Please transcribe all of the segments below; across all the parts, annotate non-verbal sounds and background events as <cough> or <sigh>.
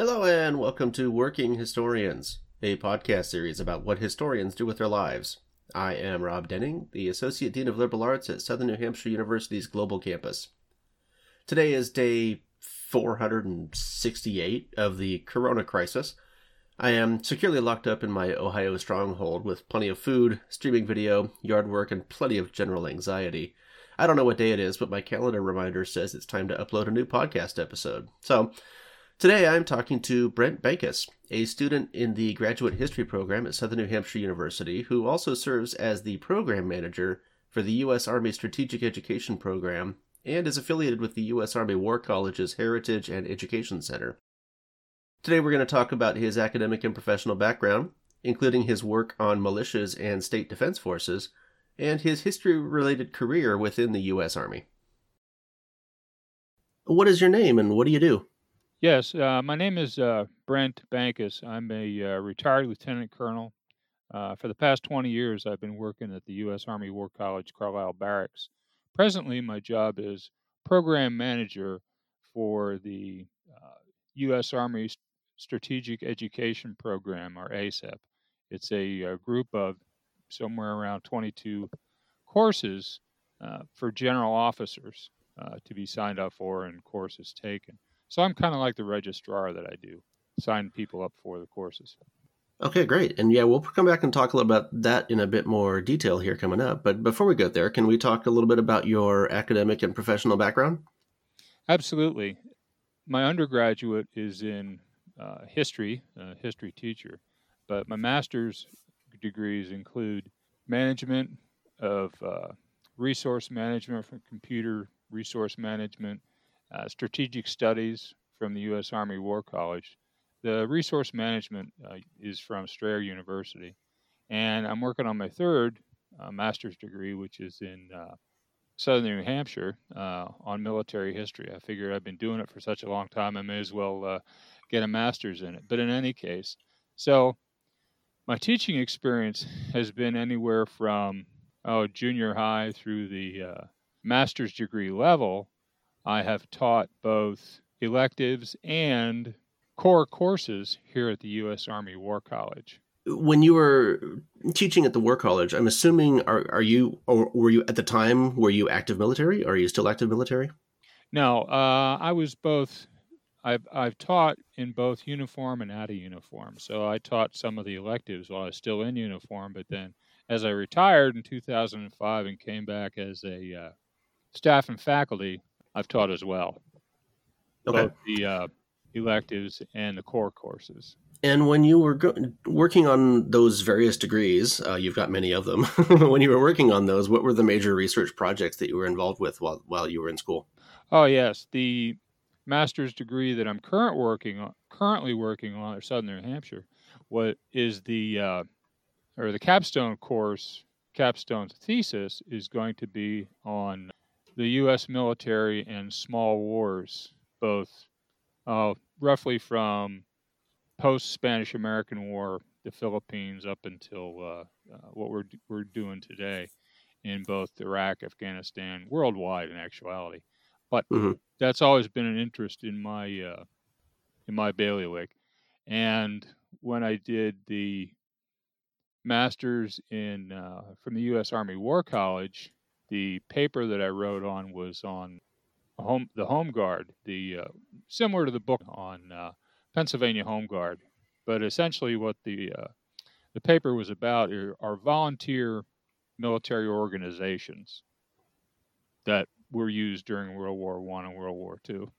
Hello, and welcome to Working Historians, a podcast series about what historians do with their lives. I am Rob Denning, the Associate Dean of Liberal Arts at Southern New Hampshire University's Global Campus. Today is day 468 of the Corona crisis. I am securely locked up in my Ohio stronghold with plenty of food, streaming video, yard work, and plenty of general anxiety. I don't know what day it is, but my calendar reminder says it's time to upload a new podcast episode. So, Today I'm talking to Brent Bankus, a student in the graduate history program at Southern New Hampshire University, who also serves as the program manager for the U.S. Army Strategic Education Program and is affiliated with the U.S. Army War College's Heritage and Education Center. Today we're going to talk about his academic and professional background, including his work on militias and state defense forces, and his history related career within the U.S. Army. What is your name and what do you do? Yes, uh, my name is uh, Brent Bankus. I'm a uh, retired lieutenant colonel. Uh, for the past 20 years, I've been working at the U.S. Army War College Carlisle Barracks. Presently, my job is program manager for the U.S. Uh, Army Strategic Education Program, or ASEP. It's a, a uh, group of somewhere around 22 courses for general officers to be signed up for and courses taken. So I'm kind of like the registrar that I do, sign people up for the courses. Okay, great. And yeah, we'll come back and talk a little about that in a bit more detail here coming up. But before we get there, can we talk a little bit about your academic and professional background? Absolutely. My undergraduate is in uh, history, a history teacher, but my master's degrees include management of uh, resource management from computer resource management, uh, strategic studies from the U.S. Army War College. The resource management uh, is from Strayer University. And I'm working on my third uh, master's degree, which is in uh, southern New Hampshire uh, on military history. I figured I've been doing it for such a long time, I may as well uh, get a master's in it. But in any case, so my teaching experience has been anywhere from oh, junior high through the master's degree level I have taught both electives and core courses here at the U.S. Army War College. When you were teaching at the War College, I'm assuming are are you or were you at the time were you active military? Or are you still active military? No, uh, I was both. I've I've taught in both uniform and out of uniform. So I taught some of the electives while I was still in uniform, but then as I retired in 2005 and came back as a uh, staff and faculty, I've taught as well. Okay. Both the uh, electives and the core courses. And when you were go- working on those various degrees, uh, you've got many of them. <laughs> when you were working on those, what were the major research projects that you were involved with while while you were in school? Oh yes, the master's degree that I'm current working on, currently working on at Southern New Hampshire, what is the uh, or the capstone course, capstone thesis is going to be on the U.S. military and small wars, both uh, roughly from post Spanish American War, the Philippines, up until uh, uh, what we're, we're doing today in both Iraq, Afghanistan, worldwide in actuality. But mm-hmm. that's always been an interest in my uh, in my bailiwick. And when I did the masters in uh, from the U.S. Army War College the paper that I wrote on was on home the Home Guard, the uh, similar to the book on uh, Pennsylvania Home Guard, but essentially what the uh, the paper was about are, volunteer military organizations that were used during World War One and World War 2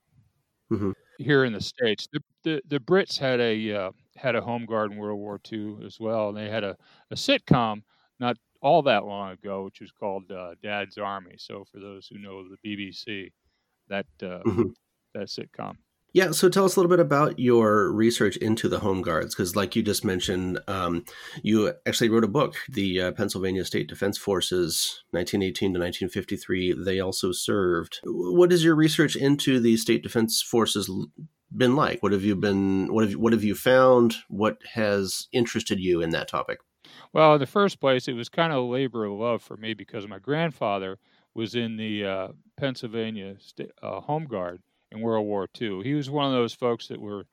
mm-hmm. Here in the states, the, the, the Brits had a uh, had a home guard in World War II as well, and they had a, a sitcom not all that long ago, which was called uh, Dad's Army. So for those who know the BBC, that uh, mm-hmm. that sitcom. Yeah, so tell us a little bit about your research into the Home Guards, because like you just mentioned, um, you actually wrote a book, the uh, Pennsylvania State Defense Forces, 1918 to 1953. They also served. What has your research into the State Defense Forces been like? What have you been? What have you, what have you found? What has interested you in that topic? Well, in the first place, it was kind of a labor of love for me because my grandfather was in the uh, Pennsylvania State, uh, Home Guard in World War II. He was one of those folks that were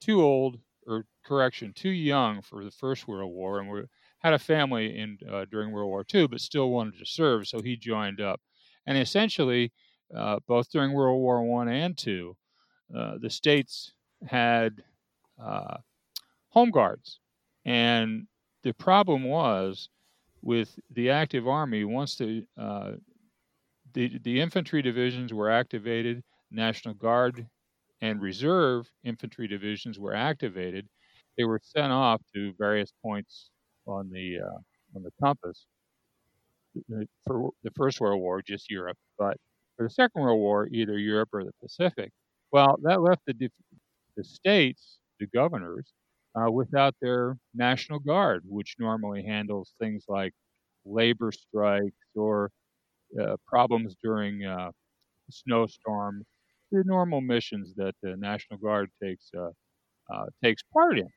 too old, or correction, too young for the First World War, and we had a family in uh, during World War II, but still wanted to serve, so he joined up. And essentially, uh, both during World War One and Two, uh, the states had uh, home guards, and the problem was with the active army once the uh, the, the infantry divisions were activated, National Guard and Reserve infantry divisions were activated. They were sent off to various points on the uh, on the compass. For the First World War, just Europe, but for the Second World War, either Europe or the Pacific. Well, that left the the states, the governors, uh, without their National Guard, which normally handles things like labor strikes or uh, problems during uh, snowstorms, the normal missions that the National Guard takes uh, uh, takes part in.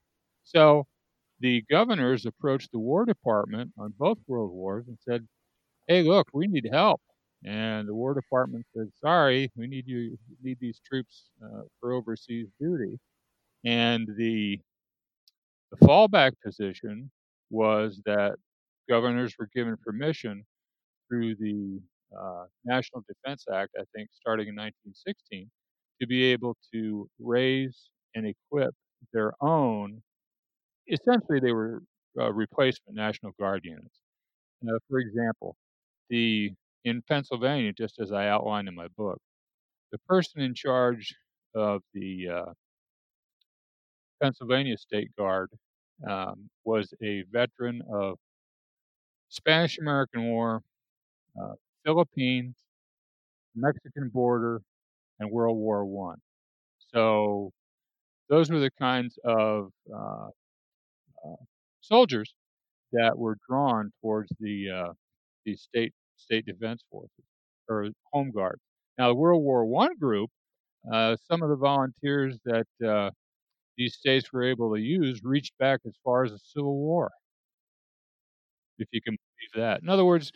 So the governors approached the War Department on both World Wars and said, "Hey, look, we need help." And the War Department said, "Sorry, we need you need these troops uh, for overseas duty." And the the fallback position was that governors were given permission through the uh, National Defense Act, I think, starting in 1916, to be able to raise and equip their own. Essentially, they were uh, replacement National Guard units. Now, for example, the in Pennsylvania, just as I outlined in my book, the person in charge of the uh, Pennsylvania State Guard um, was a veteran of Spanish American War, uh, Philippines, Mexican border, and World War One. So those were the kinds of uh, uh, soldiers that were drawn towards the uh, the state state defense forces or home guard. Now the World War One group, uh, some of the volunteers that uh, these states were able to use reached back as far as the Civil War, if you can believe that. In other words,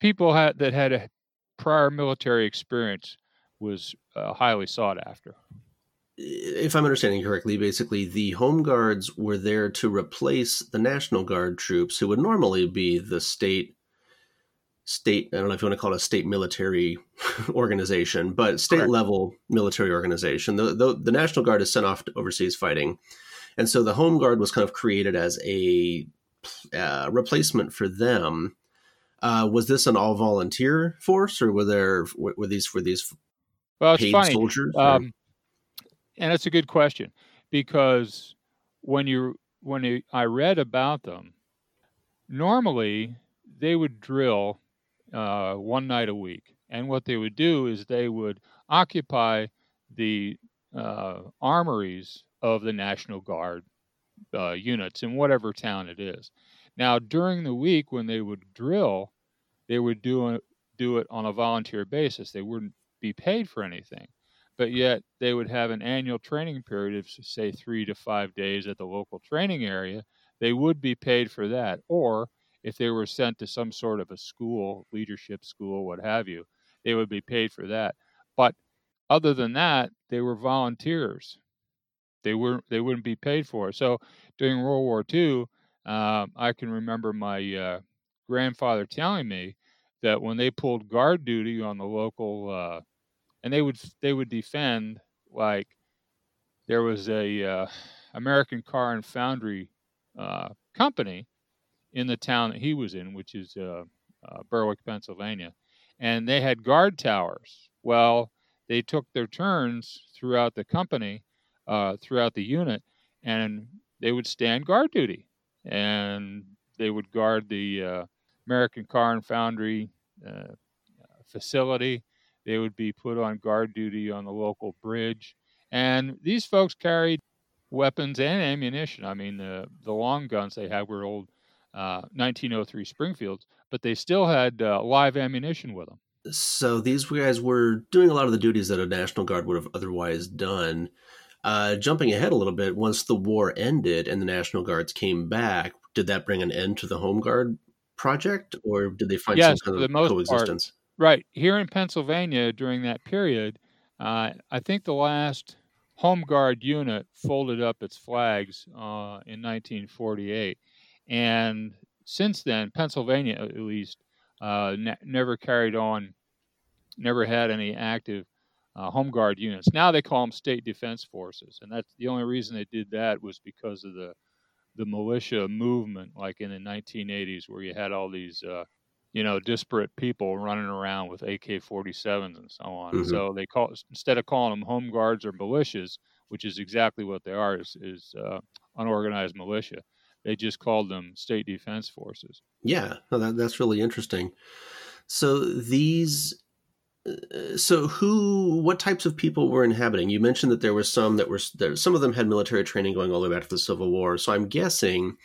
people had, that had a prior military experience was uh, highly sought after. If I'm understanding correctly, basically the Home Guards were there to replace the National Guard troops, who would normally be the state state i don't know if you want to call it a state military <laughs> organization but state Correct. level military organization. The, the, the national guard is sent off to overseas fighting. And so the home guard was kind of created as a uh, replacement for them. Uh, was this an all volunteer force or were there were these were these well it's funny soldiers um, and it's a good question because when you when you, i read about them normally they would drill uh, one night a week. And what they would do is they would occupy the uh, armories of the National Guard uh, units in whatever town it is. Now, during the week when they would drill, they would do it, do it on a volunteer basis. They wouldn't be paid for anything, but yet they would have an annual training period of, say, three to five days at the local training area. They would be paid for that, or if they were sent to some sort of a school, leadership school, what have you, they would be paid for that. But other than that, they were volunteers. They weren't. They wouldn't be paid for. So during World War II, um, I can remember my uh, grandfather telling me that when they pulled guard duty on the local, uh, and they would they would defend like there was a uh, American Car and Foundry uh, company in the town that he was in, which is uh, uh, Berwick, Pennsylvania, and they had guard towers. Well, they took their turns throughout the company, uh, throughout the unit, and they would stand guard duty, and they would guard the uh, American Car and Foundry uh, facility. They would be put on guard duty on the local bridge, and these folks carried weapons and ammunition. I mean, the the long guns they had were old 1903 uh, Springfields, but they still had uh, live ammunition with them. So these guys were doing a lot of the duties that a National Guard would have otherwise done. Uh, jumping ahead a little bit, once the war ended and the National Guards came back, did that bring an end to the Home Guard project, or did they find yes, some kind of coexistence? Part, right here in Pennsylvania during that period, uh, I think the last Home Guard unit folded up its flags uh, in 1948, and since then, Pennsylvania at least uh, ne- never carried on, never had any active uh, Home Guard units. Now they call them state defense forces, and that's the only reason they did that was because of the the militia movement, like in the 1980s, where you had all these uh, you know disparate people running around with AK-47s and so on. Mm-hmm. So they call instead of calling them Home Guards or militias, which is exactly what they are, is, is uh, unorganized militia. They just called them state defense forces. Yeah, that, that's really interesting. So these uh, so who what types of people were inhabiting you mentioned that there were some that were there, some of them had military training going all the way back to the civil war so i'm guessing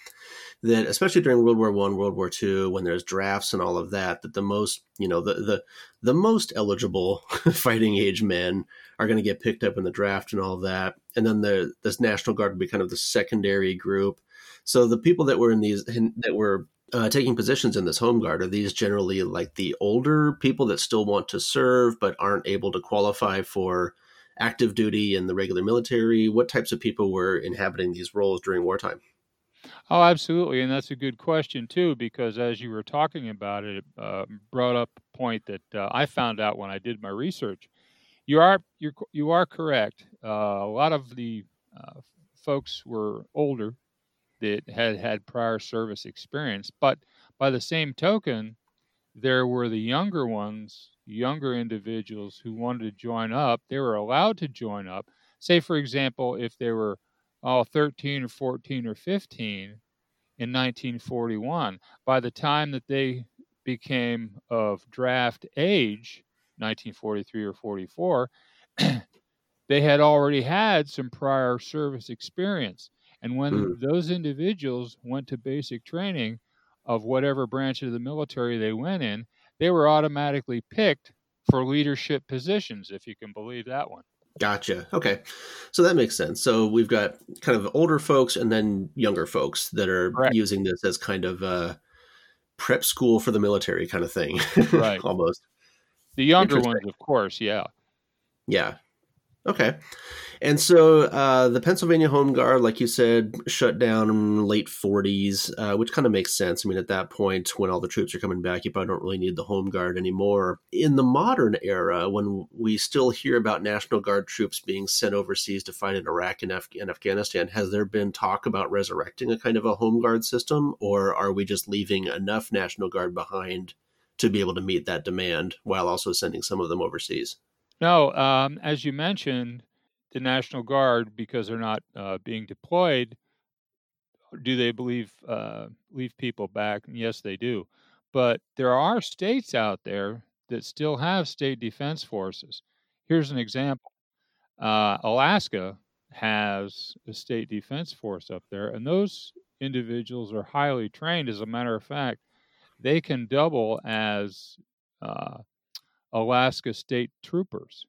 that especially during world war one world war two when there's drafts and all of that that the most you know the the, the most eligible <laughs> fighting age men are going to get picked up in the draft and all that and then the this national guard would be kind of the secondary group so the people that were in these that were uh, taking positions in this home guard are these generally like the older people that still want to serve but aren't able to qualify for active duty in the regular military. What types of people were inhabiting these roles during wartime? Oh absolutely and that's a good question too because as you were talking about it, it uh, brought up a point that uh, i found out when i did my research. You are you're, you are correct. Uh, a lot of the uh, folks were older that had had prior service experience. But by the same token, there were the younger ones, younger individuals who wanted to join up. They were allowed to join up. Say, for example, if they were all 13 or 14 or 15 in 1941, by the time that they became of draft age, 1943 or 44, <clears throat> they had already had some prior service experience. And when mm. those individuals went to basic training of whatever branch of the military they went in, they were automatically picked for leadership positions, if you can believe that one. Gotcha. Okay. So that makes sense. So we've got kind of older folks and then younger folks that are Correct. using this as kind of a prep school for the military kind of thing. <laughs> Right. Almost. The younger ones, of course. Yeah. Yeah. Okay. And so uh, the Pennsylvania Home Guard, like you said, shut down in late 40s, uh, which kind of makes sense. I mean, at that point, when all the troops are coming back, you probably don't really need the Home Guard anymore. In the modern era, when we still hear about National Guard troops being sent overseas to fight in Iraq and, Af- and Afghanistan, has there been talk about resurrecting a kind of a Home Guard system, or are we just leaving enough National Guard behind to be able to meet that demand while also sending some of them overseas? No, um, as you mentioned, the National Guard, because they're not uh, being deployed, do they believe uh, leave people back? Yes, they do. But there are states out there that still have state defense forces. Here's an example: uh, Alaska has a state defense force up there, and those individuals are highly trained. As a matter of fact, they can double as uh, Alaska State Troopers.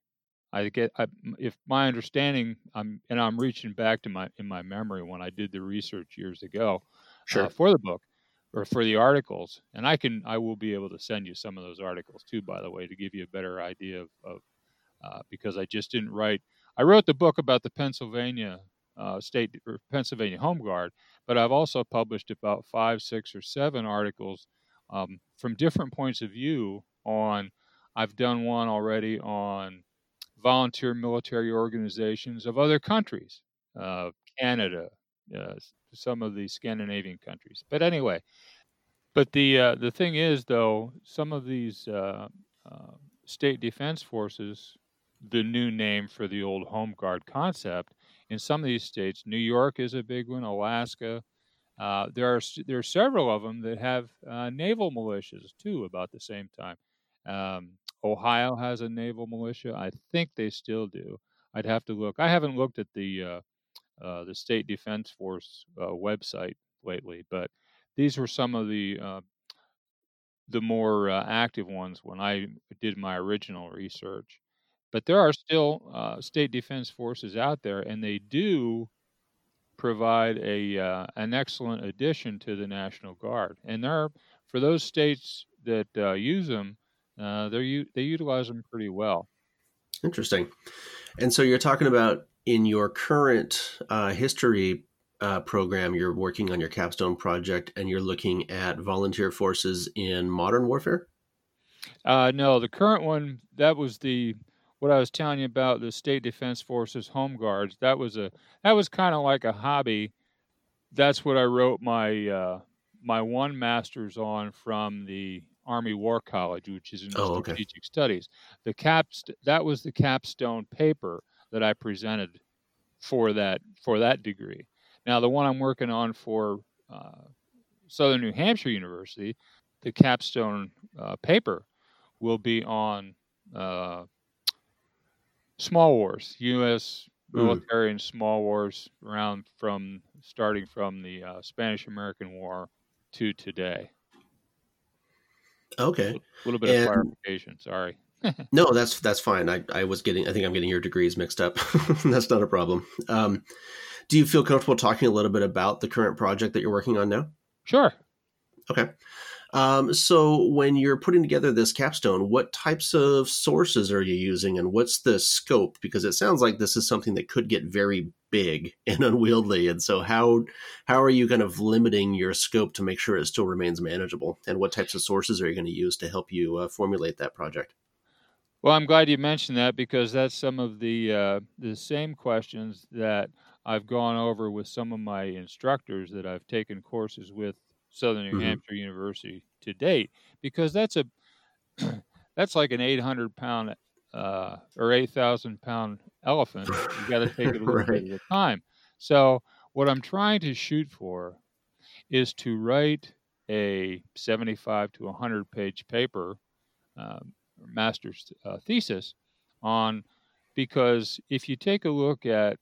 I get I, if my understanding, I'm and I'm reaching back to my in my memory when I did the research years ago uh, sure. uh, for the book or for the articles, and I can I will be able to send you some of those articles too, by the way, to give you a better idea of, of uh, because I just didn't write. I wrote the book about the Pennsylvania uh, state or Pennsylvania Home Guard, but I've also published about five, six, or seven articles um, from different points of view on I've done one already on volunteer military organizations of other countries, uh, Canada, uh, some of the Scandinavian countries. But anyway, but the uh, the thing is, though, some of these uh, uh, state defense forces, the new name for the old home guard concept, in some of these states, New York is a big one, Alaska. Uh, there are there are several of them that have naval militias too, about the same time. Um, Ohio has a naval militia. I think they still do. I'd have to look. I haven't looked at the uh, uh, the State Defense Force uh, website lately, but these were some of the uh, the more uh, active ones when I did my original research. But there are still state defense forces out there, and they do provide a an excellent addition to the National Guard. And there are for those states that use them uh, they they utilize them pretty well. Interesting. And so you're talking about in your current uh, history uh, program, you're working on your capstone project, and you're looking at volunteer forces in modern warfare. Uh, no, the current one that was the what I was telling you about the State Defense Forces Home Guards. That was a that was kind of like a hobby. That's what I wrote my uh, my one master's on from the Army War College, which is in Oh, okay. strategic studies. The capst that was the capstone paper that I presented for that for that degree. Now the one I'm working on for uh, Southern New Hampshire University, the capstone uh, paper will be on uh, small wars, U.S. Mm. military and small wars around from starting from the uh, Spanish American War to today. Okay. A little bit And- of clarification. Sorry. <laughs> No, that's that's fine. I, I was getting I think I'm getting your degrees mixed up. <laughs> that's not a problem. Um, do you feel comfortable talking a little bit about the current project that you're working on now? Sure. Okay. Um, so when you're putting together this capstone, what types of sources are you using and what's the scope? Because it sounds like this is something that could get very big <laughs> and unwieldy. And so how how are you kind of limiting your scope to make sure it still remains manageable? And what types of sources are you going to use to help you uh, formulate that project? Well, I'm glad you mentioned that because that's some of the uh, the same questions that I've gone over with some of my instructors that I've taken courses with Southern New Mhm. Hampshire University to date. Because that's a <clears throat> that's like an 800 pound uh, or 8,000 pound elephant. You got to <laughs> take it a little Right. bit at a time. So what I'm trying to shoot for is to write a 75 to 100 page paper. Um, master's uh, thesis on because if you take a look at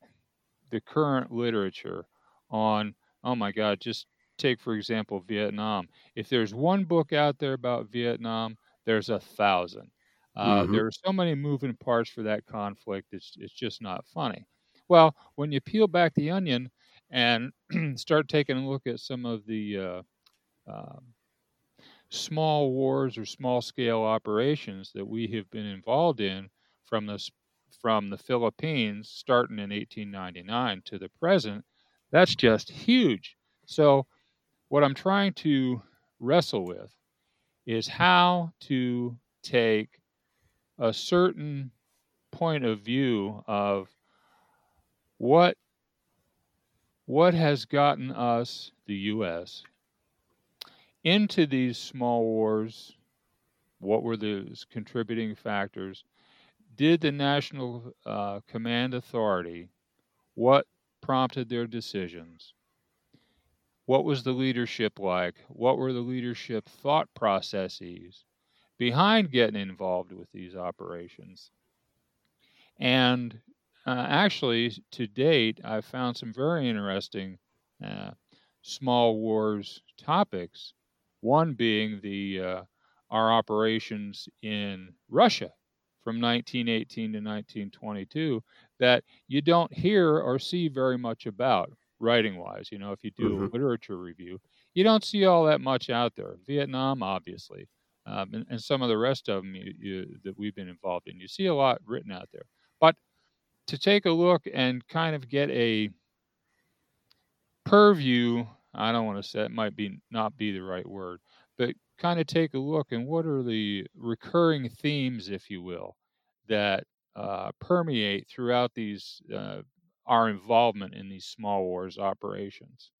the current literature on oh my god just take for example vietnam. If there's one book out there about vietnam there's a thousand. Uh, Mhm. there are so many moving parts for that conflict it's, it's just not funny. Well when you peel back the onion and <clears throat> start taking a look at some of the uh, um, small wars or small scale operations that we have been involved in from the from the Philippines starting in 1899 to the present that's just huge. So what I'm trying to wrestle with is how to take a certain point of view of what what has gotten us the US into these small wars what were the contributing factors did the national uh, command authority what prompted their decisions what was the leadership like? What were the leadership thought processes behind getting involved with these operations? And uh, actually to date i've found some very interesting uh, small wars topics. One being the uh, our operations in Russia from 1918 to 1922 that you don't hear or see very much about writing wise. You know, if you do Mhm. a literature review, you don't see all that much out there. Vietnam, obviously, um, and, and some of the rest of them you, you, that we've been involved in. You see a lot written out there. But to take a look and kind of get a purview, I don't want to say it might be not be the right word, but kind of take a look and what are the recurring themes, if you will, that uh, permeate throughout these uh, our involvement in these small wars operations.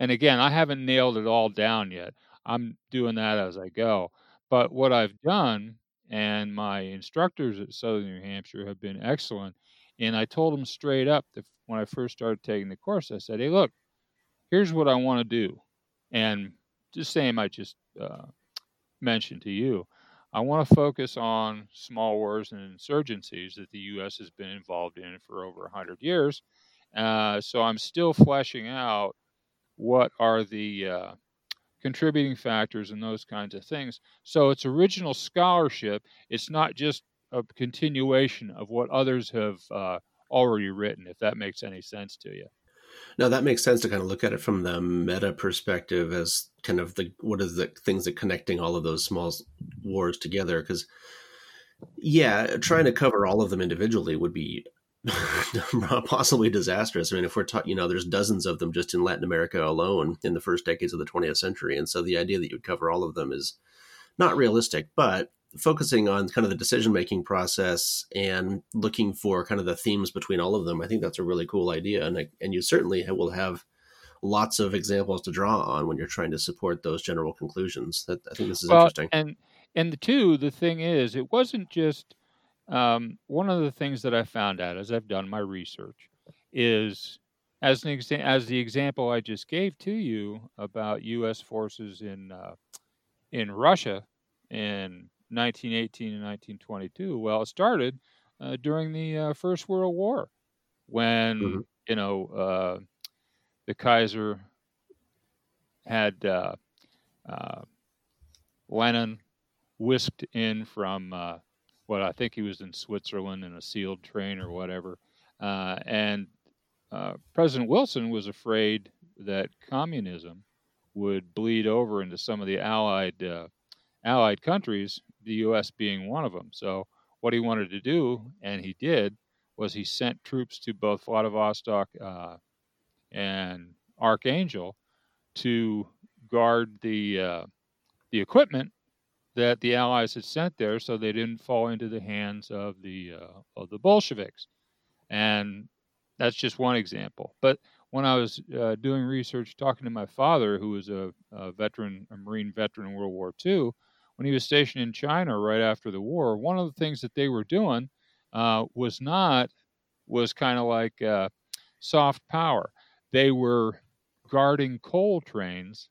And again, I haven't nailed it all down yet. I'm doing that as I go. But what I've done, and my instructors at Southern New Hampshire have been excellent. And I told them straight up that when I first started taking the course, I said, "Hey, look, here's what I want to do," and the same I just uh, mentioned to you. I want to focus on small wars and insurgencies that the U.S. has been involved in for over 100 years. Uh, so I'm still fleshing out what are the uh, contributing factors and those kinds of things. So it's original scholarship. It's not just a continuation of what others have uh, already written, if that makes any sense to you. Now that makes sense to kind of look at it from the meta perspective as kind of the what is the things that connecting all of those small wars together because yeah trying to cover all of them individually would be <laughs> possibly disastrous. I mean, if we're talking, you know, there's dozens of them just in Latin America alone in the first decades of the 20th century, and so the idea that you would cover all of them is not realistic. But focusing on kind of the decision making process and looking for kind of the themes between all of them, I think that's a really cool idea, and and you certainly will have lots of examples to draw on when you're trying to support those general conclusions. That I think this is well, interesting. And and the two, the thing is, it wasn't just um, one of the things that I found out as I've done my research is as an exa- as the example I just gave to you about U.S. forces in uh, in Russia in 1918 and 1922. Well, it started uh, during the uh, First World War when mm-hmm. you know uh, the Kaiser had uh, uh, Lenin whisked in from what I think he was in Switzerland in a sealed train or whatever. Uh, and uh, President Wilson was afraid that communism would bleed over into some of the allied uh, allied countries, the U.S. being one of them. So what he wanted to do, and he did, was he sent troops to both Vladivostok uh, and Archangel to guard the uh, the equipment that the Allies had sent there, so they didn't fall into the hands of the uh, of the Bolsheviks. And that's just one example. But when I was uh, doing research, talking to my father, who was a, a, veteran, a Marine veteran in World War II, when he was stationed in China right after the war, one of the things that they were doing uh, was not was kind of like uh, soft power. They were guarding coal trains.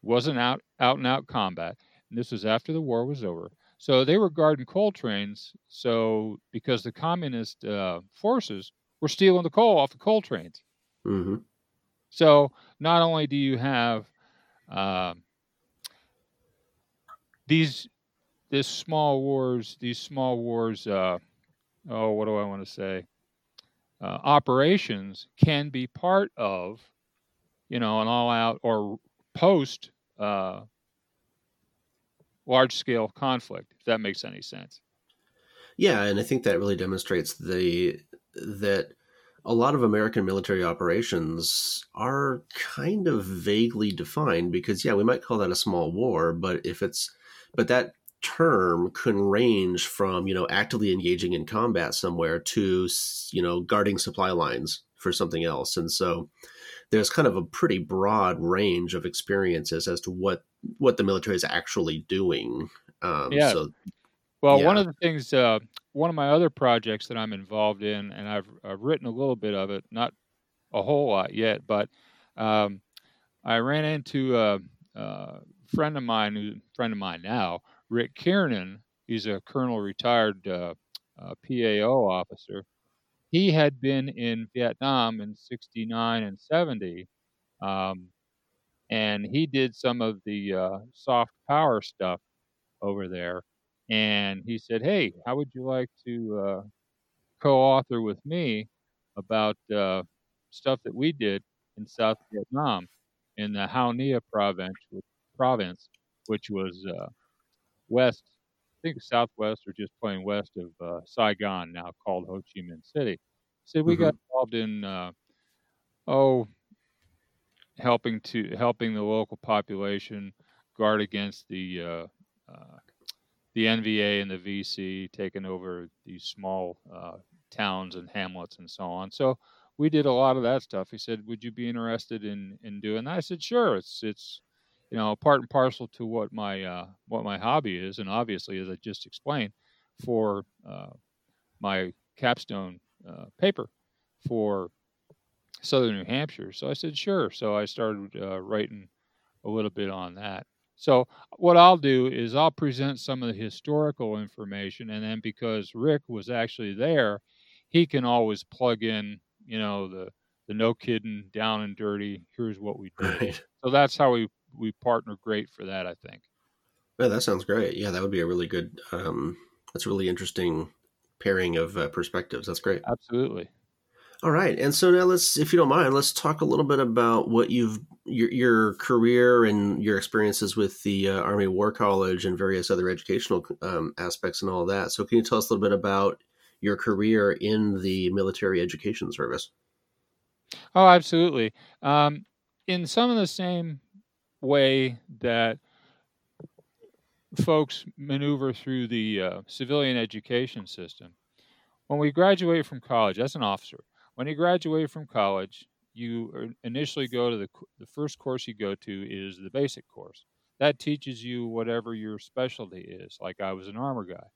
wasn't out out and out combat and this was after the war was over. So they were guarding coal trains. So because the communist uh, forces were stealing the coal off the coal trains. Mm-hmm. So not only do you have uh, these this small wars, these small wars. Uh, oh, what do I want to say? Uh, operations can be part of, you know, an all-out or post uh, large scale conflict, if that makes any sense. Yeah, and I think that really demonstrates the that a lot of American military operations are kind of vaguely defined because yeah, we might call that a small war, but if it's but that term can range from, you know, actively engaging in combat somewhere to, you know, guarding supply lines for something else. And so there's kind of a pretty broad range of experiences as to what what the military is actually doing. Um, yeah. So, well, yeah. one of the things, uh, one of my other projects that I'm involved in, and I've, I've written a little bit of it, not a whole lot yet, but um, I ran into a, a, friend of mine, friend of mine now, Rick Kiernan. He's a colonel retired uh, uh, PAO officer. He had been in Vietnam in 69 and 70. Um, and he did some of the uh, soft power stuff over there. And he said, "Hey, how would you like to uh, co-author with me about uh, stuff that we did in South Vietnam in the Hau Nghia province, province, which was uh, west, I think southwest or just plain west of uh, Saigon, now called Ho Chi Minh City." So we mm-hmm. got involved in uh, oh helping to helping the local population guard against the uh, uh, the NVA and the VC taking over these small uh, towns and hamlets and so on. So we did a lot of that stuff. He said, "Would you be interested in in doing that?" I said, "Sure." It's it's you know part and parcel to what my uh, what my hobby is, and obviously, as I just explained, for uh, my capstone uh, paper for southern New Hampshire. So I said, sure. So I started uh, writing a little bit on that. So what I'll do is I'll present some of the historical information, and then because Rick was actually there, he can always plug in, you know, the the no kidding, down and dirty. Here's what we did. Right. So that's how we we partner great for that. I think. Yeah, that sounds great. Yeah, that would be a really good. Um, that's a really interesting pairing of uh, perspectives. That's great. Absolutely. All right, and so now let's, if you don't mind, let's talk a little bit about what you've your, your career and your experiences with the uh, Army War College and various other educational um, aspects and all that. So, can you tell us a little bit about your career in the military education service? Oh, absolutely. Um, in some of the same way that folks maneuver through the uh, civilian education system, when we graduate from college, as an officer, when you graduate from college, you initially go to the the first course you go to is the basic course. That teaches you whatever your specialty is. Like I was an armor guy.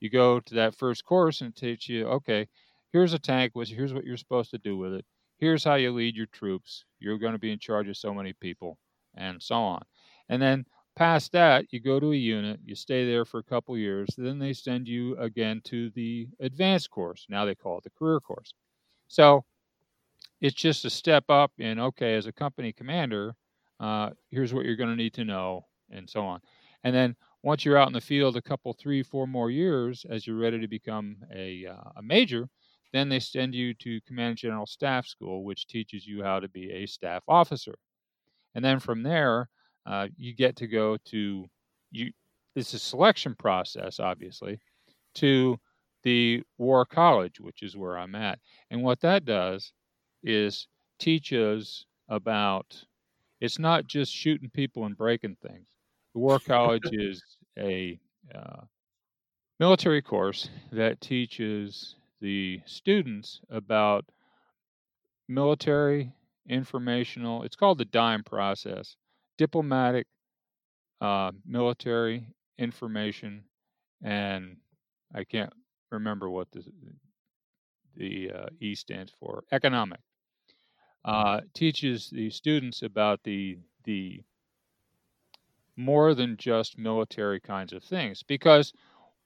You go to that first course and teach you, okay, here's a tank, here's what you're supposed to do with it. Here's how you lead your troops. You're going to be in charge of so many people, and so on. And then past that, you go to a unit, you stay there for a couple years, then they send you again to the advanced course. Now they call it the career course. So it's just a step up in okay, as a company commander, uh, here's what you're going to need to know, and so on. And then once you're out in the field a couple, three, four more years, as you're ready to become a, uh, a major, then they send you to Command General Staff School, which teaches you how to be a staff officer. And then from there, uh, you get to go to you. It's a selection process, obviously, to the War College, which is where I'm at. And what that does is teaches about it's not just shooting people and breaking things. The War <laughs> College is a uh, military course that teaches the students about military informational it's called the dime process diplomatic uh, military information and i can't remember what the the uh, E stands for economic. Uh, teaches the students about the the more than just military kinds of things because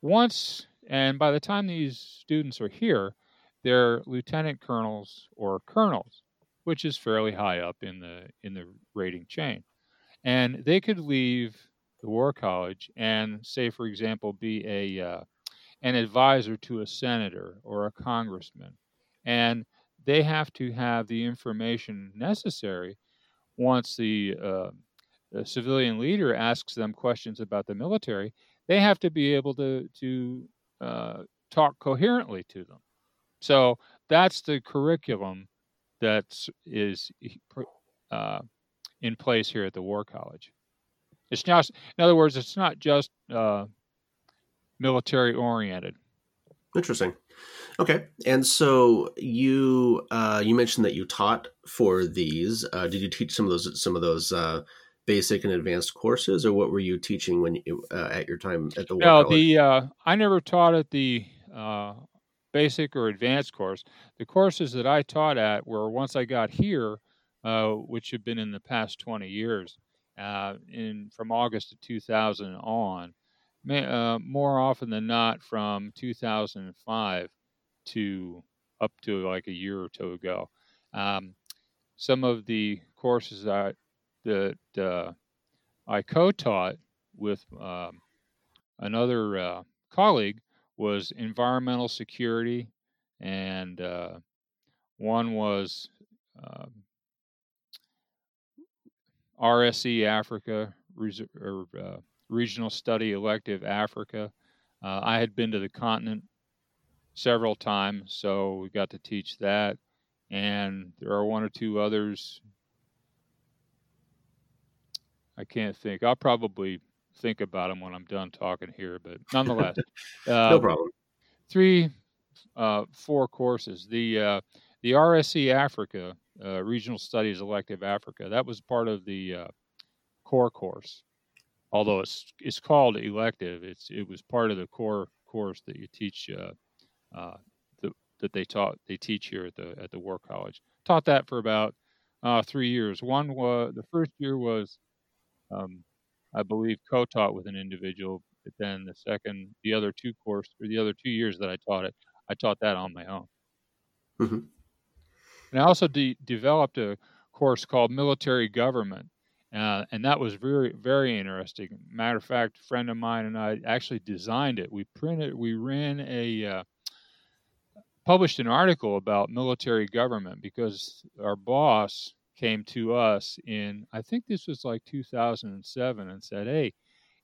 once and by the time these students are here, they're lieutenant colonels or colonels, which is fairly high up in the in the rating chain, and they could leave the War College and say, for example, be a uh, an advisor to a senator or a congressman. And they have to have the information necessary once the, uh, the civilian leader asks them questions about the military. They have to be able to, to uh, talk coherently to them. So that's the curriculum that is uh, in place here at the War College. It's just, in other words, it's not just uh, military oriented. Interesting. Okay, and so you uh, you mentioned that you taught for these. Uh, did you teach some of those some of those uh, basic and advanced courses, or what were you teaching when you uh, at your time at the? War no, College? the uh, I never taught at the uh, basic or advanced course. The courses that I taught at were once I got here, which have been in the past twenty years, in from August of two thousand on uh, more often than not from 2005 to up to like a year or two ago. Um, some of the courses that, that uh, I co-taught with um, another uh, colleague was environmental security, and uh, one was um, RSE Africa, or uh, regional study elective Africa. Uh, I had been to the continent several times, so we got to teach that. And there are one or two others. I can't think. I'll probably think about them when I'm done talking here, but <laughs> nonetheless, uh, no problem. Three, uh, four courses. The uh, the RSE Africa uh, Regional Studies Elective Africa that was part of the uh, core course although it's it's called elective, it's it was part of the core course that you teach uh, uh, the, that they taught they teach here at the at the War College. Taught that for about uh, three years. One was the first year was, um, I believe, co-taught with an individual. But then the second, the other two course or the other two years that I taught it, I taught that on my own. Mm-hmm. And I also de- developed a course called Military Government, uh, and that was very, very interesting. Matter of fact, a friend of mine and I actually designed it. We printed, we ran a, uh, published an article about military government because our boss came to us in, I think this was like 2007, and said, "Hey,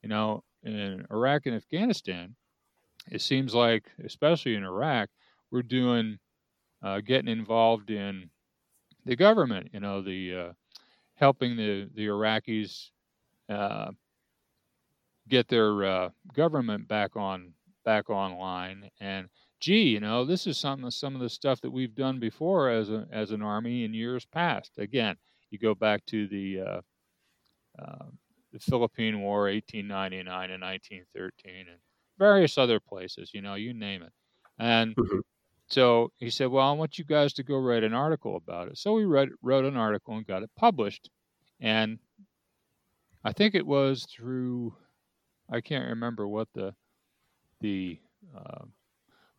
you know, in Iraq and Afghanistan, it seems like, especially in Iraq, we're doing uh, getting involved in the government. You know, the uh, helping the the Iraqis uh, get their uh, government back on back online. And gee, you know, this is some some of the stuff that we've done before as a as an army in years past. Again, you go back to the uh, uh, the Philippine War, 1899 and 1913, and various other places. You know, you name it. And mm-hmm. so he said, "Well, I want you guys to go write an article about it." So we read, wrote an article and got it published. And I think it was through I can't remember what the the uh,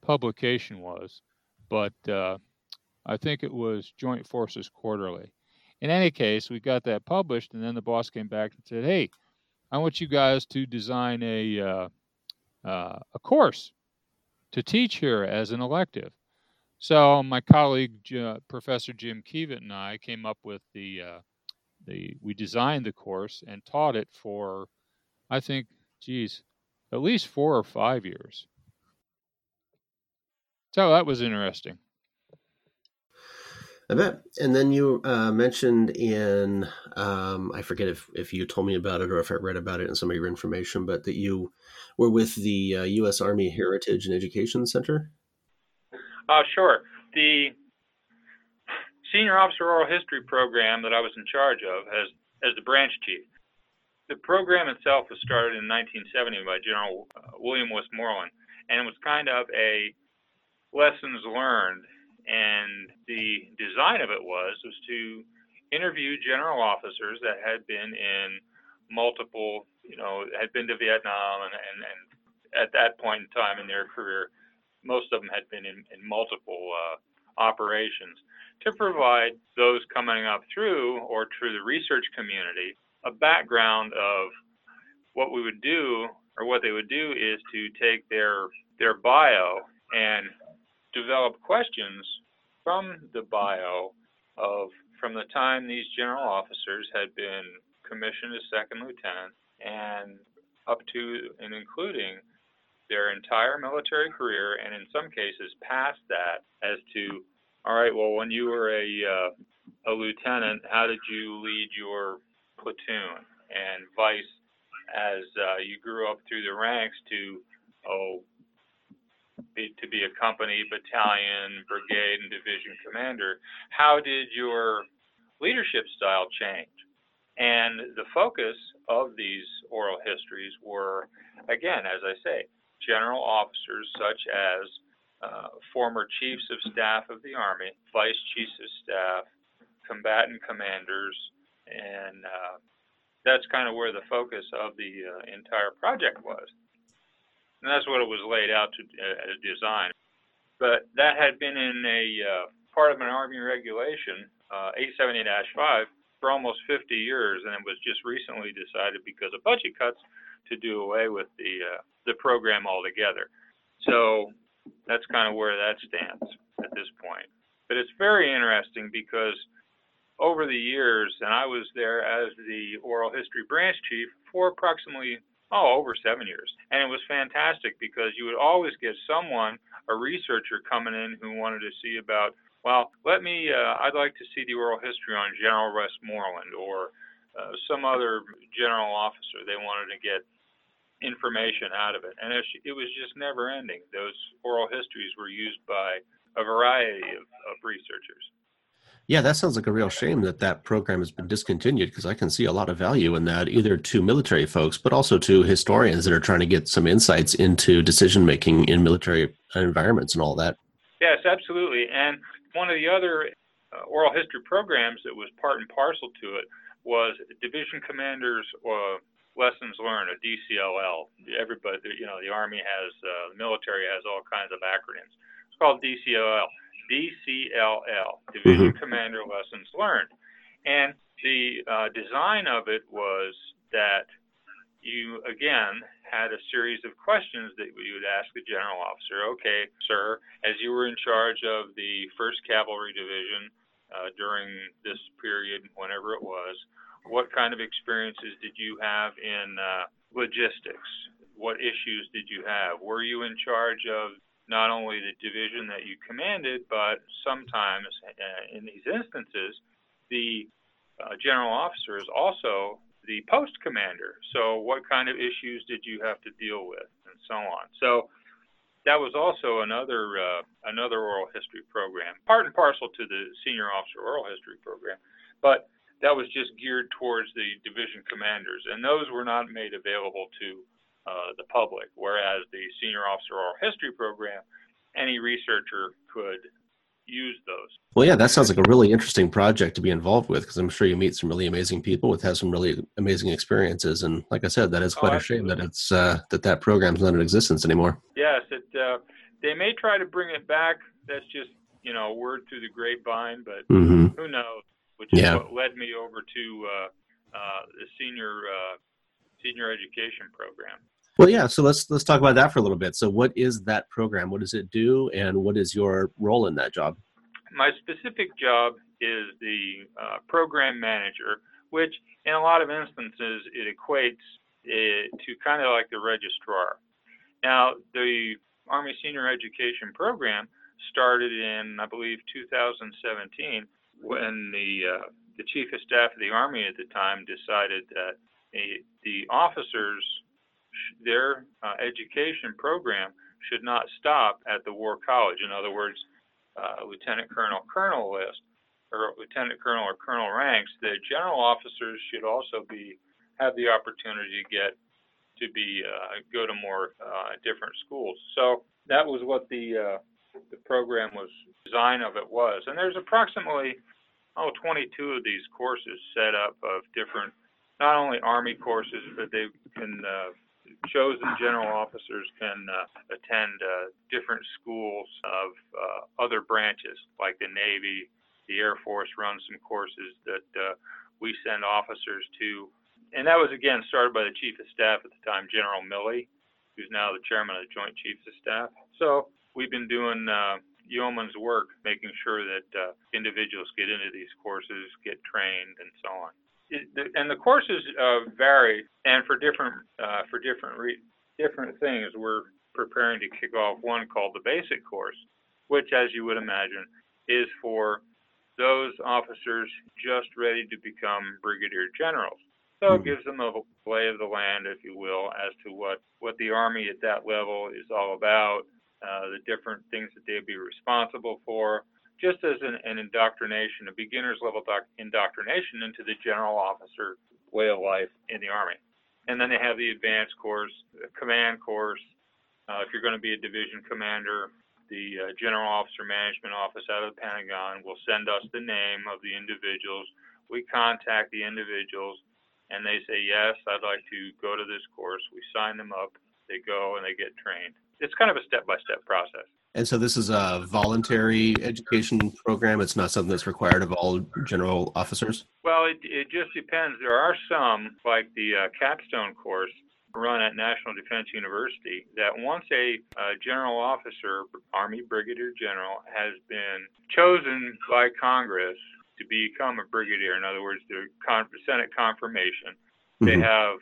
publication was, but uh, I think it was Joint Forces Quarterly. In any case, we got that published, and then the boss came back and said, "Hey, I want you guys to design a uh, uh a course to teach here as an elective." So my colleague Professor Jim Kievit and I came up with the uh, the we designed the course and taught it for I think geez, at least four or five years. So that was interesting. I bet. And then you uh, mentioned in, um, I forget if, if you told me about it or if I read about it in some of your information, but that you were with the uh, U.S. Army Heritage and Education Center? Uh, sure. The Senior Officer Oral History program that I was in charge of as, as the branch chief the program itself was started in 1970 by General uh, William Westmoreland, and it was kind of a lessons learned. And the design of it was was to interview general officers that had been in multiple, you know, had been to Vietnam, and, and, and at that point in time in their career, most of them had been in, in multiple uh, operations to provide those coming up through or through the research community a background of what we would do or what they would do is to take their their bio and develop questions from the bio of from the time these general officers had been commissioned as second lieutenant and up to and including their entire military career and in some cases past that as to all right well when you were a uh, a lieutenant how did you lead your platoon, and vice as uh, you grew up through the ranks to oh be, to be a company, battalion, brigade, and division commander. How did your leadership style change? And the focus of these oral histories were, again, as I say, general officers such as uh, former chiefs of staff of the Army, vice chiefs of staff, combatant commanders, and uh, that's kind of where the focus of the uh, entire project was. And that's what it was laid out to uh, design. But that had been in a uh, part of an Army regulation, uh, 870-5, for almost 50 years, and it was just recently decided because of budget cuts to do away with the uh, the program altogether. So that's kind of where that stands at this point. But it's very interesting because over the years, and I was there as the oral history branch chief for approximately oh over seven years, and it was fantastic because you would always get someone, a researcher coming in who wanted to see about. Well, let me. Uh, I'd like to see the oral history on General Westmoreland or uh, some other general officer. They wanted to get information out of it, and it, was just never ending. Those oral histories were used by a variety of, of researchers. Yeah, that sounds like a real shame that that program has been discontinued because I can see a lot of value in that, either to military folks, but also to historians that are trying to get some insights into decision making in military environments and all that. Yes, absolutely. And one of the other uh, oral history programs that was part and parcel to it was Division Commanders uh, Lessons Learned, a DCLL. Everybody, you know, the Army has, uh, the military has all kinds of acronyms. It's called DCLL. DCLL, Division mm-hmm. Commander Lessons Learned. And the uh, design of it was that you, again, had a series of questions that you would ask the general officer. Okay, sir, as you were in charge of the 1st Cavalry Division uh, during this period, whenever it was, what kind of experiences did you have in uh, logistics, what issues did you have? Were you in charge of not only the division that you commanded, but sometimes uh, in these instances, the uh, general officer is also the post commander. So, what kind of issues did you have to deal with, and so on. So, that was also another uh, another oral history program, part and parcel to the senior officer oral history program, but that was just geared towards the division commanders, and those were not made available to uh, the public. Whereas the senior officer oral history program, any researcher could use those. Well, yeah, that sounds like a really interesting project to be involved with because I'm sure you meet some really amazing people with have some really amazing experiences. And like I said, that is quite oh, a shame that it's uh, that that program's not in existence anymore. Yes, it. Uh, they may try to bring it back. That's just you know word through the grapevine, but mm-hmm. who knows? Which is yeah. what led me over to uh, uh the senior uh, senior education program. Well, yeah. So let's let's talk about that for a little bit. So, what is that program? What does it do, and what is your role in that job? My specific job is the uh, program manager, which in a lot of instances it equates it to kind of like the registrar. Now, the Army Senior Education Program started in, I believe, 2017 when the uh, the Chief of Staff of the Army at the time decided that a, the officers their uh, education program should not stop at the War College. In other words, uh, lieutenant colonel colonel list or lieutenant colonel or colonel ranks. The general officers should also be have the opportunity to get to be uh, go to more uh, different schools. So that was what the uh, the program was design of it was. And there's approximately oh 22 of these courses set up of different not only Army courses, but they can uh, chosen general officers can uh, attend uh, different schools of uh, other branches, like the Navy, the Air Force runs some courses that uh, we send officers to. And that was again started by the Chief of Staff at the time, General Milley, who's now the Chairman of the Joint Chiefs of Staff. So we've been doing uh, yeoman's work, making sure that uh, individuals get into these courses, get trained, and so on and the courses uh, vary, and for different uh, for different re- different things. We're preparing to kick off one called the basic course, which, as you would imagine, is for those officers just ready to become brigadier generals. So it hmm. gives them a lay of the land, if you will, as to what, what the Army at that level is all about, uh, the different things that they'd be responsible for, just as an, an indoctrination, a beginner's level doc, indoctrination into the general officer way of life in the Army. And then they have the advanced course, the command course. Uh, if you're going to be a division commander, the uh, General Officer Management Office out of the Pentagon will send us the name of the individuals. We contact the individuals, and they say, Yes, I'd like to go to this course. We sign them up, they go, and they get trained. It's kind of a step by step process. And so this is a voluntary education program. It's not something that's required of all general officers. Well, it, it just depends. There are some, like the uh, capstone course run at National Defense University, that once a uh, general officer, Army Brigadier General, has been chosen by Congress to become a brigadier, in other words, the con- Senate confirmation, mm-hmm. they have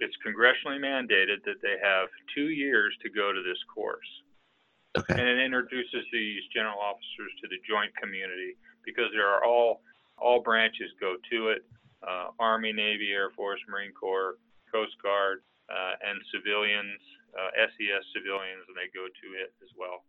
it's congressionally mandated that they have two years to go to this course. Okay. And it introduces these general officers to the joint community because there are all all branches go to it: uh, Army, Navy, Air Force, Marine Corps, Coast Guard, uh, and civilians, uh, SES civilians, and they go to it as well.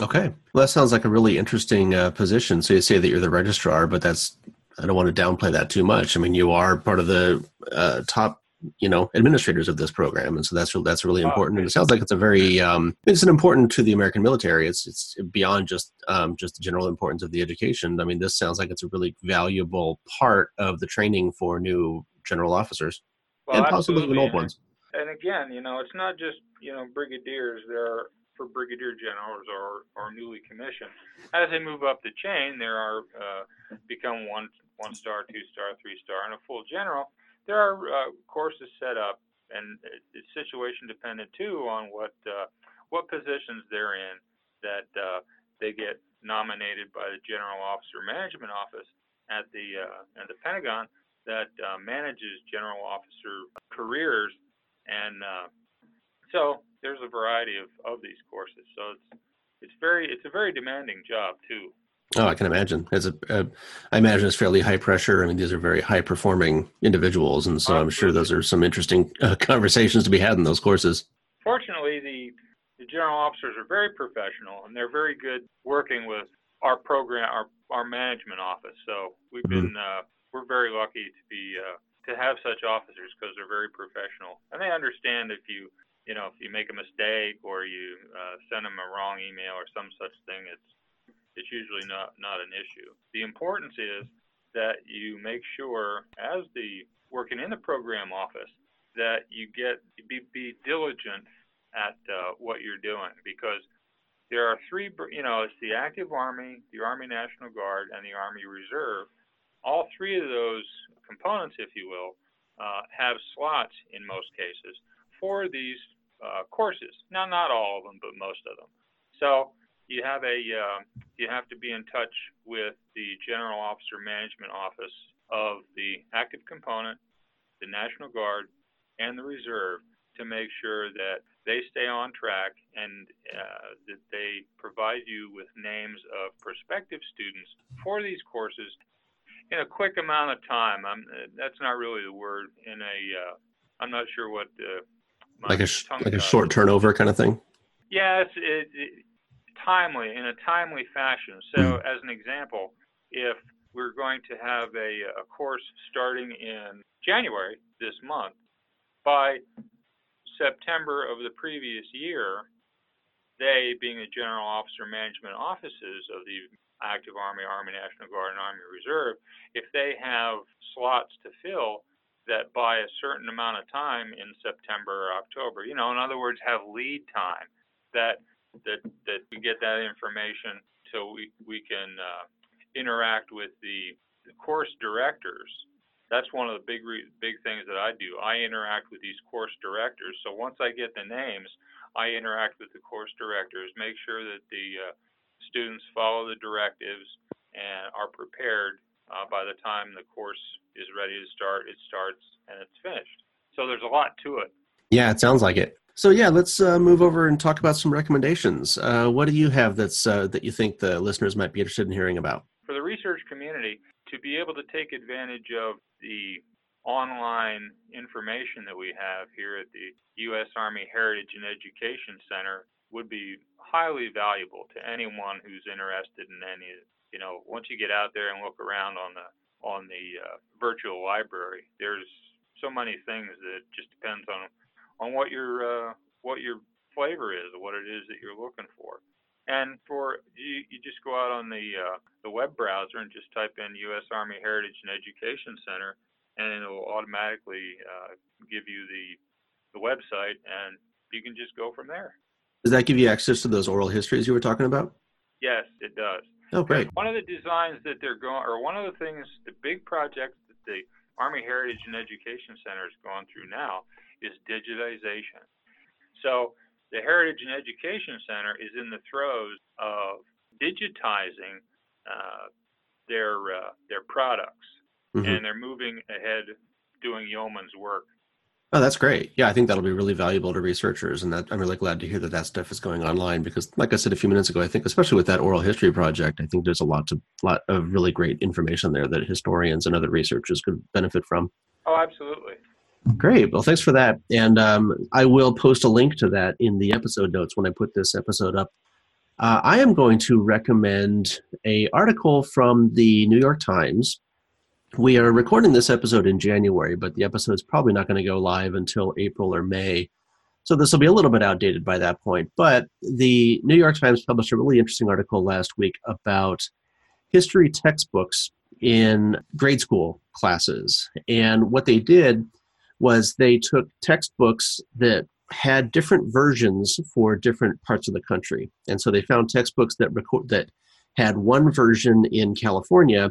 Okay, well, that sounds like a really interesting uh, position. So you say that you're the registrar, but that's I don't want to downplay that too much. I mean, you are part of the uh, top you know administrators of this program. And so that's that's really important. And it sounds like it's a very um, it's an important to the american military. It's it's beyond just um, just the general importance of the education. I mean this sounds like it's a really valuable part of the training for new general officers well, and possibly even old ones. and again you know it's not just you know brigadiers. There are for brigadier generals or, or newly commissioned. As they move up the chain, there are uh, become one one star, two star, three star, and a full general there are uh, courses set up, and it's situation dependent too on what uh, what positions they're in that uh, they get nominated by the General Officer Management Office at the uh, at the Pentagon that uh, manages general officer careers and uh, So there's a variety of, of these courses. So it's it's very it's a very demanding job too. Oh, I can imagine. As a, uh, I imagine it's fairly high pressure. I mean, these are very high performing individuals, and so I'm sure those are some interesting uh, <laughs> conversations to be had in those courses. Fortunately, the the general officers are very professional, and they're very good working with our program, our our management office. So we've mm-hmm. been uh, we're very lucky to be uh, to have such officers because they're very professional, and they understand if you you know, if you make a mistake or you uh, send them a wrong email or some such thing, it's it's usually not not an issue. The importance is that you make sure, as the working in the program office, that you get be, be diligent at uh, what you're doing because there are three. You know, it's the active Army, the Army National Guard, and the Army Reserve. All three of those components, if you will, uh, have slots in most cases for these uh, courses. Now, not all of them, but most of them. So you have a uh, you have to be in touch with the General Officer Management Office of the active component, the National Guard, and the Reserve to make sure that they stay on track and uh, that they provide you with names of prospective students for these courses in a quick amount of time. I'm, that's not really the word. In a, uh, not sure what the like a like a short turnover kind of thing. Yes, it, it, timely in a timely fashion. So, mm. as an example, if we're going to have a, a course starting in January this month, by September of the previous year, they, being the general officer management offices of the active Army, Army National Guard, and Army Reserve, if they have slots to fill, that by a certain amount of time in September or October, you know, in other words, have lead time that that that we get that information so we we can uh, interact with the, the, course directors. That's one of the big big things that I do. I interact with these course directors. So once I get the names, I interact with the course directors, make sure that the uh, students follow the directives and are prepared uh, by the time the course is ready to start, it starts and it's finished. So there's a lot to it. Yeah, it sounds like it. So yeah, let's uh, move over and talk about some recommendations. Uh, what do you have that's uh, that you think the listeners might be interested in hearing about? For the research community, to be able to take advantage of the online information that we have here at the U.S. Army Heritage and Education Center would be highly valuable to anyone who's interested in any. You know, once you get out there and look around on the on the uh, virtual library. There's so many things that just depends on on what your uh, what your flavor is, or what it is that you're looking for. And for you, you just go out on the uh, the web browser and just type in U.S. Army Heritage and Education Center, and it will automatically uh, give you the the website, and you can just go from there. Does that give you access to those oral histories you were talking about? Yes, it does. Oh, great. One of the designs that they're going, or one of the things, the big project that the Army Heritage and Education Center is going through now is digitization. So the Heritage and Education Center is in the throes of digitizing uh, their uh, their products, mm-hmm. and they're moving ahead doing yeoman's work Oh, that's great. Yeah, I think that'll be really valuable to researchers, and that I'm really glad to hear that that stuff is going online because, like I said a few minutes ago, I think especially with that oral history project, I think there's a lot to lot of really great information there that historians and other researchers could benefit from. Oh, absolutely. Great. Well, thanks for that, and um, I will post a link to that in the episode notes when I put this episode up. Uh, I am going to recommend a article from the New York Times we are recording this episode in January, but the episode is probably not going to go live until April or May. So this will be a little bit outdated by that point. But the New York Times published a really interesting article last week about history textbooks in grade school classes. And what they did was they took textbooks that had different versions for different parts of the country. And so they found textbooks that record that had one version in California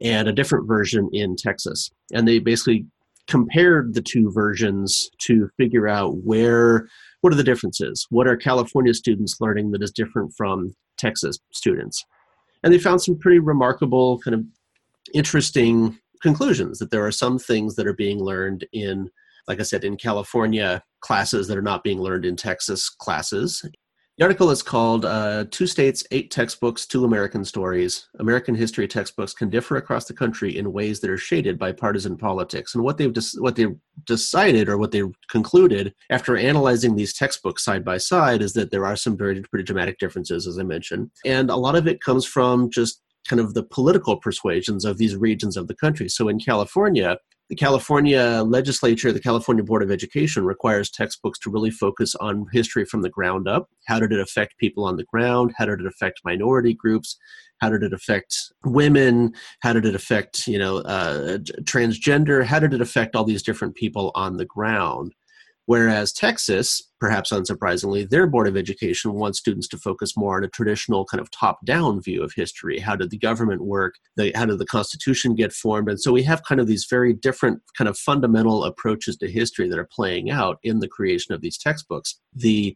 and a different version in Texas. And they basically compared the two versions to figure out where what are the differences? What are California students learning that is different from Texas students? And they found some pretty remarkable kind of interesting conclusions that there are some things that are being learned in like I said, in California classes that are not being learned in Texas classes. The article is called uh, Two States, Eight Textbooks, Two American Stories. American history textbooks can differ across the country in ways that are shaded by partisan politics. And what they've, des- what they've decided or what they concluded after analyzing these textbooks side by side is that there are some very pretty dramatic differences, as I mentioned. And a lot of it comes from just kind of the political persuasions of these regions of the country. So in California, the California legislature, the California Board of Education requires textbooks to really focus on history from the ground up. How did it affect people on the ground? How did it affect minority groups? How did it affect women? How did it affect, you know, uh, transgender? How did it affect all these different people on the ground? Whereas Texas, perhaps unsurprisingly, their Board of Education wants students to focus more on a traditional kind of top down view of history. How did the government work? The, how did the Constitution get formed? And so we have kind of these very different, kind of fundamental approaches to history that are playing out in the creation of these textbooks. The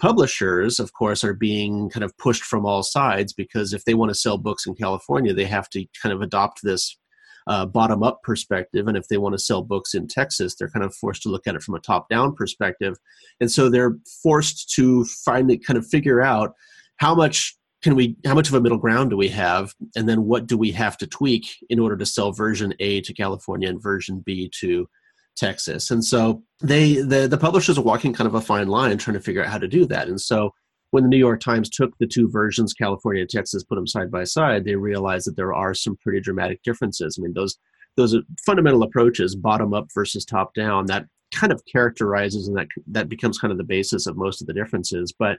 publishers, of course, are being kind of pushed from all sides because if they want to sell books in California, they have to kind of adopt this uh, bottom up perspective. And if they want to sell books in Texas, they're kind of forced to look at it from a top down perspective. And so they're forced to finally kind of figure out how much can we how much of a middle ground do we have and then what do we have to tweak in order to sell version a to california and version b to texas and so they the, the publishers are walking kind of a fine line trying to figure out how to do that and so when the New York Times took the two versions, California and Texas, put them side by side, they realized that there are some pretty dramatic differences. I mean, those those fundamental approaches, bottom up versus top down, that kind of characterizes and that that becomes kind of the basis of most of the differences. But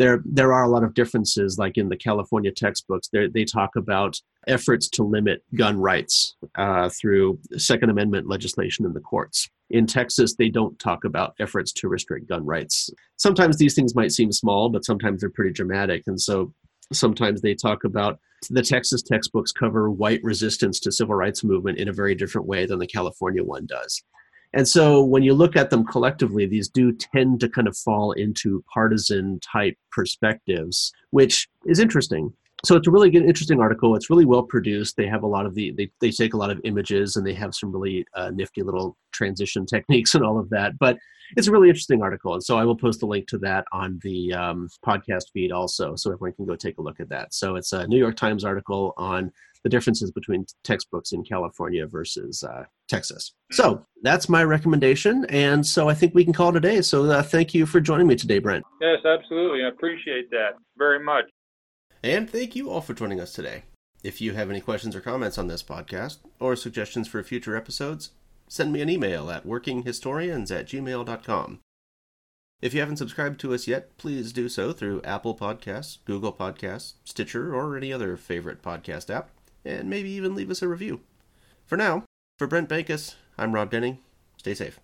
there there are a lot of differences like in the california textbooks they talk about efforts to limit gun rights uh, through second amendment legislation in the courts. In texas they don't talk about efforts to restrict gun rights. Sometimes these things might seem small but sometimes they're pretty dramatic and so sometimes they talk about the texas textbooks cover white resistance to civil rights movement in a very different way than the california one does and so when you look at them collectively, these do tend to kind of fall into partisan type perspectives, which is interesting. So it's a really good, interesting article. It's really well produced. They have a lot of the, they, they take a lot of images and they have some really uh, nifty little transition <laughs> techniques and all of that. But it's a really interesting article. And so I will post a link to that on the um, podcast feed also so everyone can go take a look at that. So it's a New York Times article on the differences between textbooks in California versus uh, Texas. So that's my recommendation, and so I think we can call it a day. So uh, thank you for joining me today, Brent. Yes, absolutely. I appreciate that very much. And thank you all for joining us today. If you have any questions or comments on this podcast, or suggestions for future episodes, send me an email at workinghistorians at gmail.com. If you haven't subscribed to us yet, please do so through Apple Podcasts, Google Podcasts, Stitcher, or any other favorite podcast app and maybe even leave us a review. For now, for Brent Bankus, I'm Rob Denning. Stay safe.